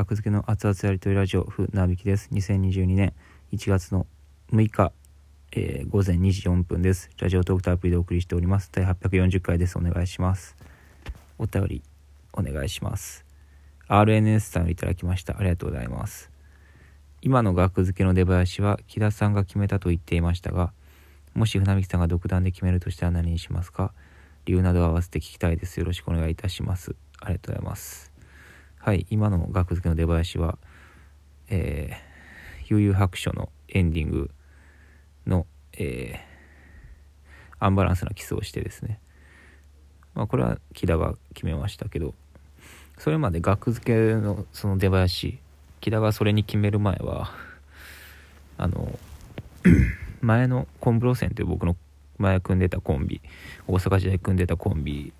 学付けの熱々やりとりラジオ風なびきです。2022年1月の6日、えー、午前2時4分です。ラジオトークタアプリでお送りしております。第840回です。お願いします。お便りお願いします。RNS さんをいただきました。ありがとうございます。今の学付けの出囃子は木田さんが決めたと言っていましたがもし船引さんが独断で決めるとしたら何にしますか？理由などを合わせて聞きたいです。よろしくお願いいたします。ありがとうございます。はい今の学付けの出囃子はえー、悠々白書のエンディングの、えー、アンバランスなキスをしてですね。まあこれは木田が決めましたけどそれまで学付けのその出囃子木田がそれに決める前はあの前のコンブロ線という僕の前組んでたコンビ大阪時代組んでたコンビ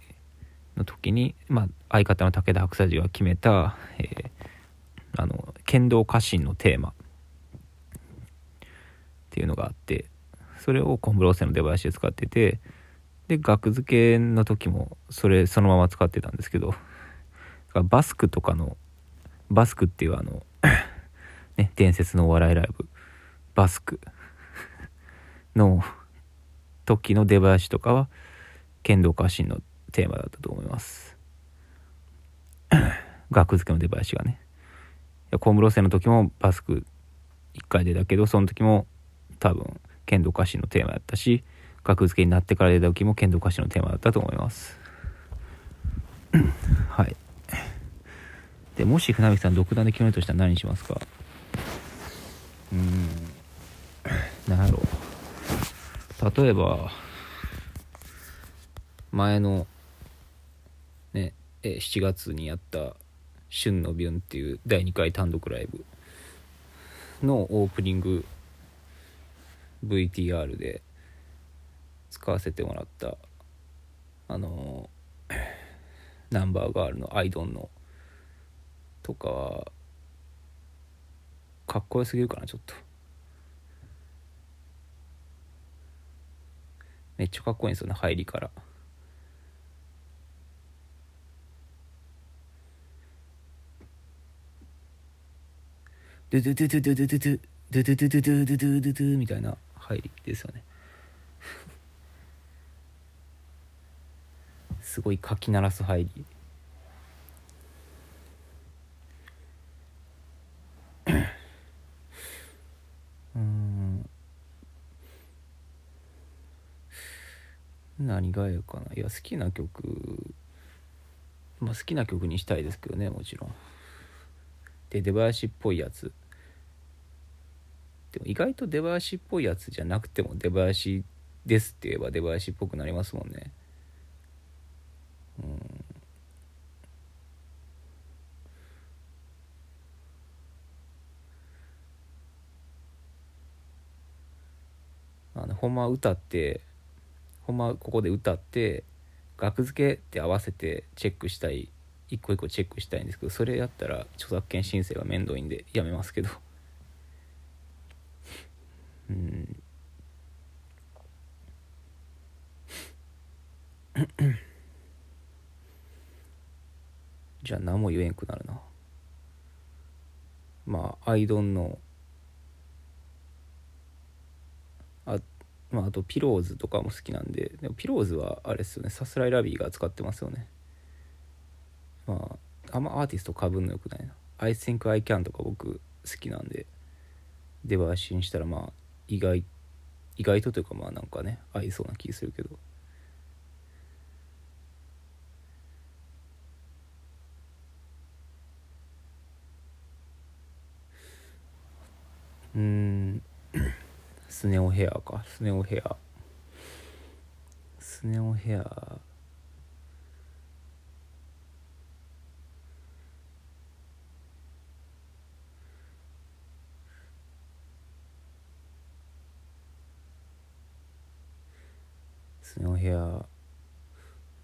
の時に、まあ、相方の武田白佐寺が決めた、えー、あの剣道家臣のテーマ。っていうのがあってそれをコンブロ線の出囃子で使っててで額付けの時もそれそのまま使ってたんですけどバスクとかのバスクっていうあの ね伝説のお笑いライブバスクの時の出囃子とかは剣道家臣のテーマだったと思います。額付けの出囃子がね。小室線の時もバスク1回出たけどその時も多分剣道家臣のテーマだったし額付けになってから出た時も剣道家臣のテーマだったと思います。はい。でもし船引さん独断で決めるとしたら何にしますか？うーん。何やろう。例えば前のえ7月にやった「春のビュン」っていう第2回単独ライブのオープニング VTR で使わせてもらったあのナンバーガールのアイドンのとかはかっこよすぎるかなちょっと。めっちゃかっこいいんですよね入りから。ドゥドゥドゥドゥドゥドゥドゥドゥドゥドゥドゥドゥドゥドゥドゥみたいな入りですよねすごいかき鳴らす入りうん何がええかないや好きな曲まあ好きな曲にしたいですけどねもちろんで出囃子っぽいやつでも意外と出囃子っぽいやつじゃなくても出囃子ですって言えば出囃子っぽくなりますもんね。うん。あのほんま歌ってほんまここで歌って額付けって合わせてチェックしたい一個一個チェックしたいんですけどそれやったら著作権申請が面倒いんでやめますけど。うん。じゃあ何も言えんくなるな。まあアイドンのあまああとピローズとかも好きなんで。でもピローズはあれっすよね。さすらいラビーが使ってますよね。まああんまアーティストかぶんのよくないな「I think I can」とか僕好きなんで。出囃子にしたらまあ意外意外とというかまあなんかね合いそうな気するけど。うん。スネオヘアか。スネオヘア。スネオヘア。スネオヘア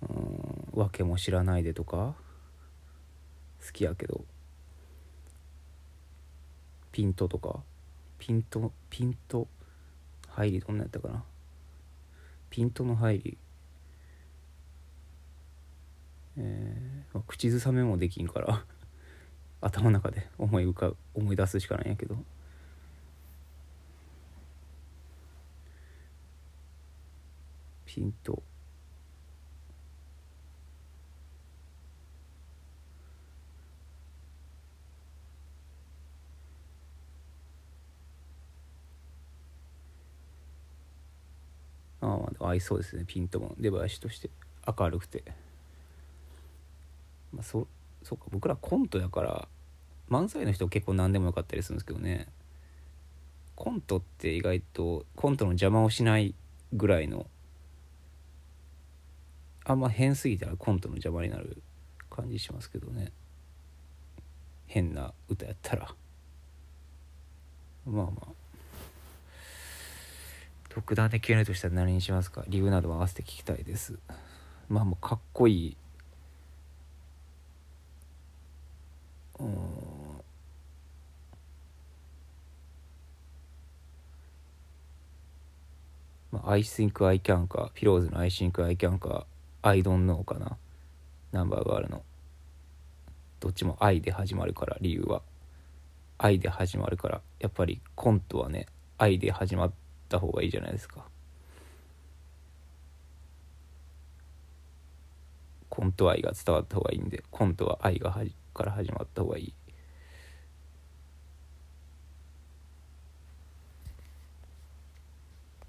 うんわけも知らないでとか。好きやけど。ピントとか。ピントピント。入りどんなやったかな。ピントの入り。えー、口ずさめもできんから。頭の中で思い浮か思い出すしかないんやけど。ピンと。ああ合いそうですねピントも。出囃子として。明るくて。まあそそうか僕らコントやから漫才の人結構何でもよかったりするんですけどね。コントって意外とコントの邪魔をしないぐらいのあんま変すぎたらコントの邪魔になる感じしますけどね。変な歌やったら。まあまあ。特段で決めるとしたら何にしますか？理由なども合わせて聞きたいです。まあもうかっこいい。うん。まあ、I think I can か、ピローズの I think I can か、I don't know かな。ナンバーがあるの。どっちも I で始まるから、理由は。愛で始まるから、やっぱりコントはね、愛で始まった方がいいじゃないですか。コント愛が伝わった方がいいんで、コントは愛がはじから始まった方がいい。